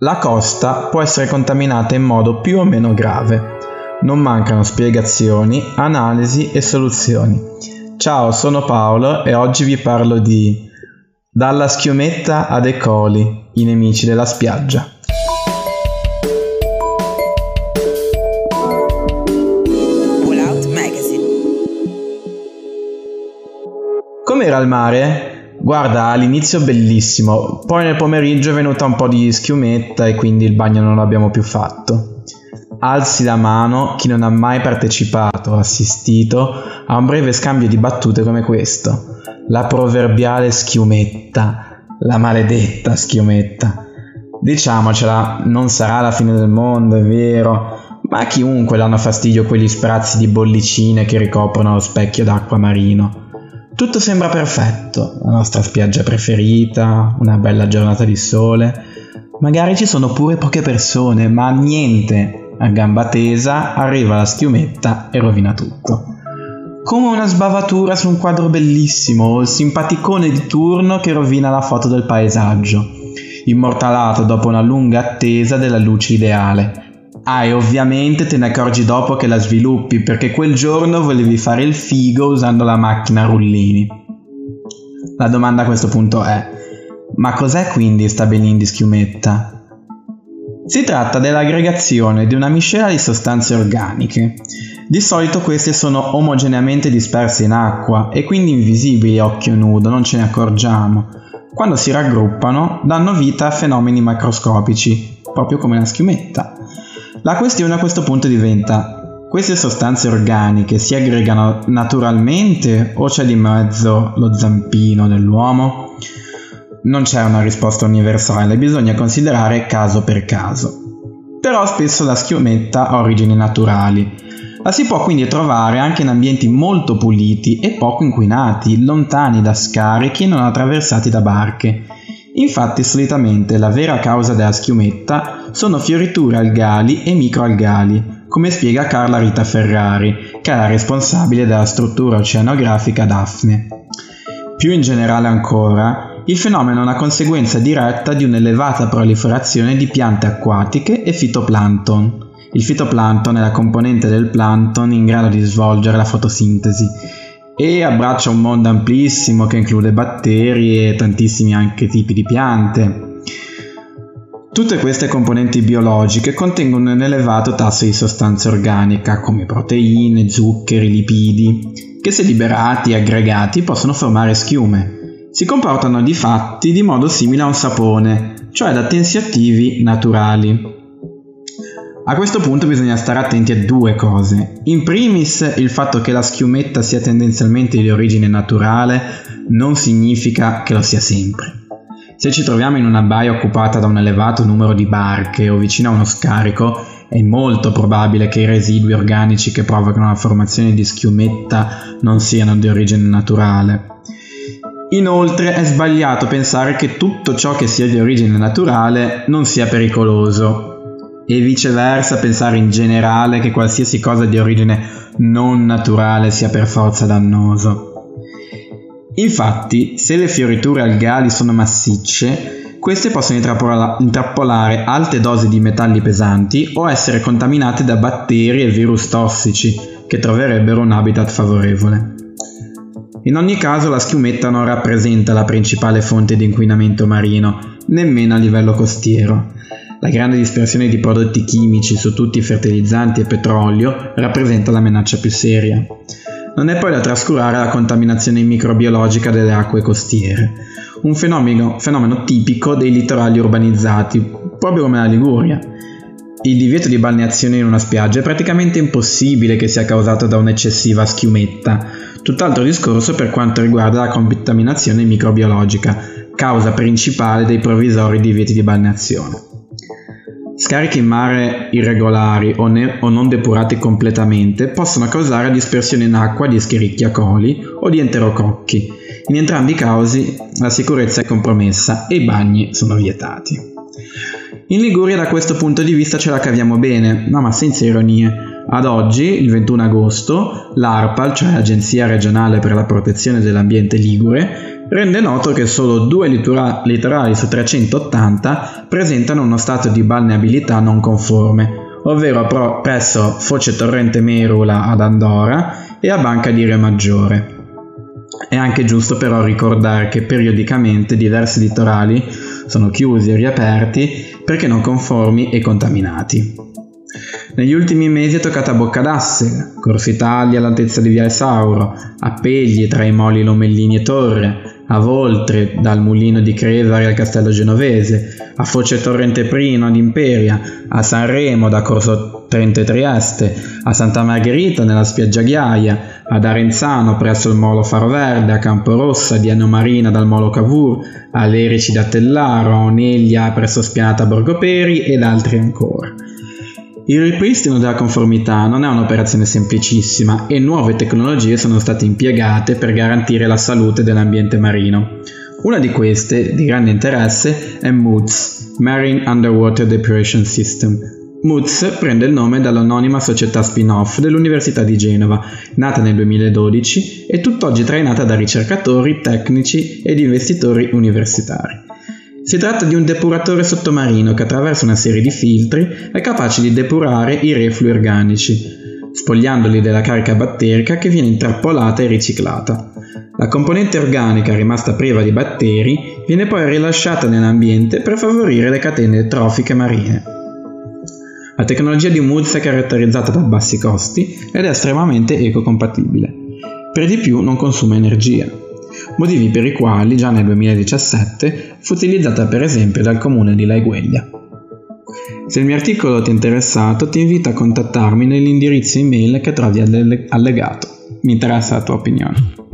La costa può essere contaminata in modo più o meno grave. Non mancano spiegazioni, analisi e soluzioni. Ciao, sono Paolo e oggi vi parlo di Dalla schiumetta ad E. coli, i nemici della spiaggia. Com'era il mare? Guarda, all'inizio bellissimo, poi nel pomeriggio è venuta un po' di schiumetta e quindi il bagno non l'abbiamo più fatto. Alzi la mano chi non ha mai partecipato o assistito a un breve scambio di battute come questo. La proverbiale schiumetta, la maledetta schiumetta. Diciamocela, non sarà la fine del mondo, è vero, ma a chiunque danno fastidio quegli sprazzi di bollicine che ricoprono lo specchio d'acqua marino. Tutto sembra perfetto, la nostra spiaggia preferita, una bella giornata di sole. Magari ci sono pure poche persone, ma niente. A gamba tesa arriva la schiumetta e rovina tutto. Come una sbavatura su un quadro bellissimo o il simpaticone di turno che rovina la foto del paesaggio, immortalato dopo una lunga attesa della luce ideale, Ah, e ovviamente te ne accorgi dopo che la sviluppi, perché quel giorno volevi fare il figo usando la macchina rullini. La domanda a questo punto è, ma cos'è quindi sta Benin di schiumetta? Si tratta dell'aggregazione di una miscela di sostanze organiche. Di solito queste sono omogeneamente disperse in acqua e quindi invisibili a occhio nudo, non ce ne accorgiamo. Quando si raggruppano danno vita a fenomeni macroscopici, proprio come la schiumetta. La questione a questo punto diventa, queste sostanze organiche si aggregano naturalmente o c'è di mezzo lo zampino dell'uomo? Non c'è una risposta universale, bisogna considerare caso per caso. Però spesso la schiumetta ha origini naturali. La si può quindi trovare anche in ambienti molto puliti e poco inquinati, lontani da scarichi non attraversati da barche Infatti solitamente la vera causa della schiumetta sono fioriture algali e microalgali, come spiega Carla Rita Ferrari, che è la responsabile della struttura oceanografica Daphne. Più in generale ancora, il fenomeno è una conseguenza diretta di un'elevata proliferazione di piante acquatiche e fitoplancton. Il fitoplancton è la componente del plankton in grado di svolgere la fotosintesi e abbraccia un mondo amplissimo che include batteri e tantissimi anche tipi di piante. Tutte queste componenti biologiche contengono un elevato tasso di sostanza organica come proteine, zuccheri, lipidi, che se liberati e aggregati possono formare schiume. Si comportano di fatti di modo simile a un sapone, cioè da tensioattivi naturali. A questo punto bisogna stare attenti a due cose. In primis, il fatto che la schiumetta sia tendenzialmente di origine naturale non significa che lo sia sempre. Se ci troviamo in una baia occupata da un elevato numero di barche o vicino a uno scarico, è molto probabile che i residui organici che provocano la formazione di schiumetta non siano di origine naturale. Inoltre è sbagliato pensare che tutto ciò che sia di origine naturale non sia pericoloso, e viceversa pensare in generale che qualsiasi cosa di origine non naturale sia per forza dannoso. Infatti, se le fioriture algali sono massicce, queste possono intrappolare alte dosi di metalli pesanti o essere contaminate da batteri e virus tossici che troverebbero un habitat favorevole. In ogni caso la schiumetta non rappresenta la principale fonte di inquinamento marino, nemmeno a livello costiero. La grande dispersione di prodotti chimici su tutti i fertilizzanti e petrolio rappresenta la minaccia più seria. Non è poi da trascurare la contaminazione microbiologica delle acque costiere, un fenomeno, fenomeno tipico dei litorali urbanizzati, proprio come la Liguria. Il divieto di balneazione in una spiaggia è praticamente impossibile che sia causato da un'eccessiva schiumetta, tutt'altro discorso per quanto riguarda la contaminazione microbiologica, causa principale dei provvisori divieti di balneazione. Scarichi in mare irregolari o, ne- o, non depurati completamente possono causare dispersione in acqua di schiericchia coli o di enterococchi. In entrambi i casi la sicurezza è compromessa e i bagni sono vietati. In Liguria da questo punto di vista ce la caviamo bene, no ma senza ironie. Ad oggi, il 21 agosto, l'ARPAL, cioè l'Agenzia regionale per la protezione dell'ambiente Ligure, rende noto che solo due litora- litorali su 380 presentano uno stato di balneabilità non conforme, ovvero pro- presso Foce Torrente Merula ad Andorra e a Banca di Rio Maggiore. È anche giusto però ricordare che periodicamente diversi litorali sono chiusi e riaperti perché non conformi e contaminati. Negli ultimi mesi è toccata a Boccadasse, Corso Italia all'altezza di Via Esauro, a Pegli tra i moli Lomellini e Torre, a Voltre dal mulino di Cresare al castello genovese, a Foce Torrente Prino ad Imperia, a Sanremo da Corso Trento e Trieste, a Santa Margherita nella spiaggia Ghiaia, ad Arenzano presso il molo Faro Verde, a Camporossa di Anomarina dal molo Cavour, a Lerici da Tellaro, a Oneglia presso Spianata Borgoperi ed altri ancora. Il ripristino della conformità non è un'operazione semplicissima e nuove tecnologie sono state impiegate per garantire la salute dell'ambiente marino. Una di queste, di grande interesse, è MUDS, Marine Underwater Depuration System. MUDS prende il nome dall'anonima società spin-off dell'Università di Genova, nata nel 2012 e tutt'oggi trainata da ricercatori, tecnici ed investitori universitari. Si tratta di un depuratore sottomarino che attraverso una serie di filtri è capace di depurare i reflui organici, spogliandoli della carica batterica che viene intrappolata e riciclata. La componente organica rimasta priva di batteri viene poi rilasciata nell'ambiente per favorire le catene trofiche marine. La tecnologia di Moods è caratterizzata da bassi costi ed è estremamente ecocompatibile. Per di più non consuma energia, motivi per i quali già nel 2017 fu utilizzata per esempio dal comune di Laigueglia. Se il mio articolo ti è interessato ti invito a contattarmi nell'indirizzo email che trovi allegato. Mi interessa la tua opinione.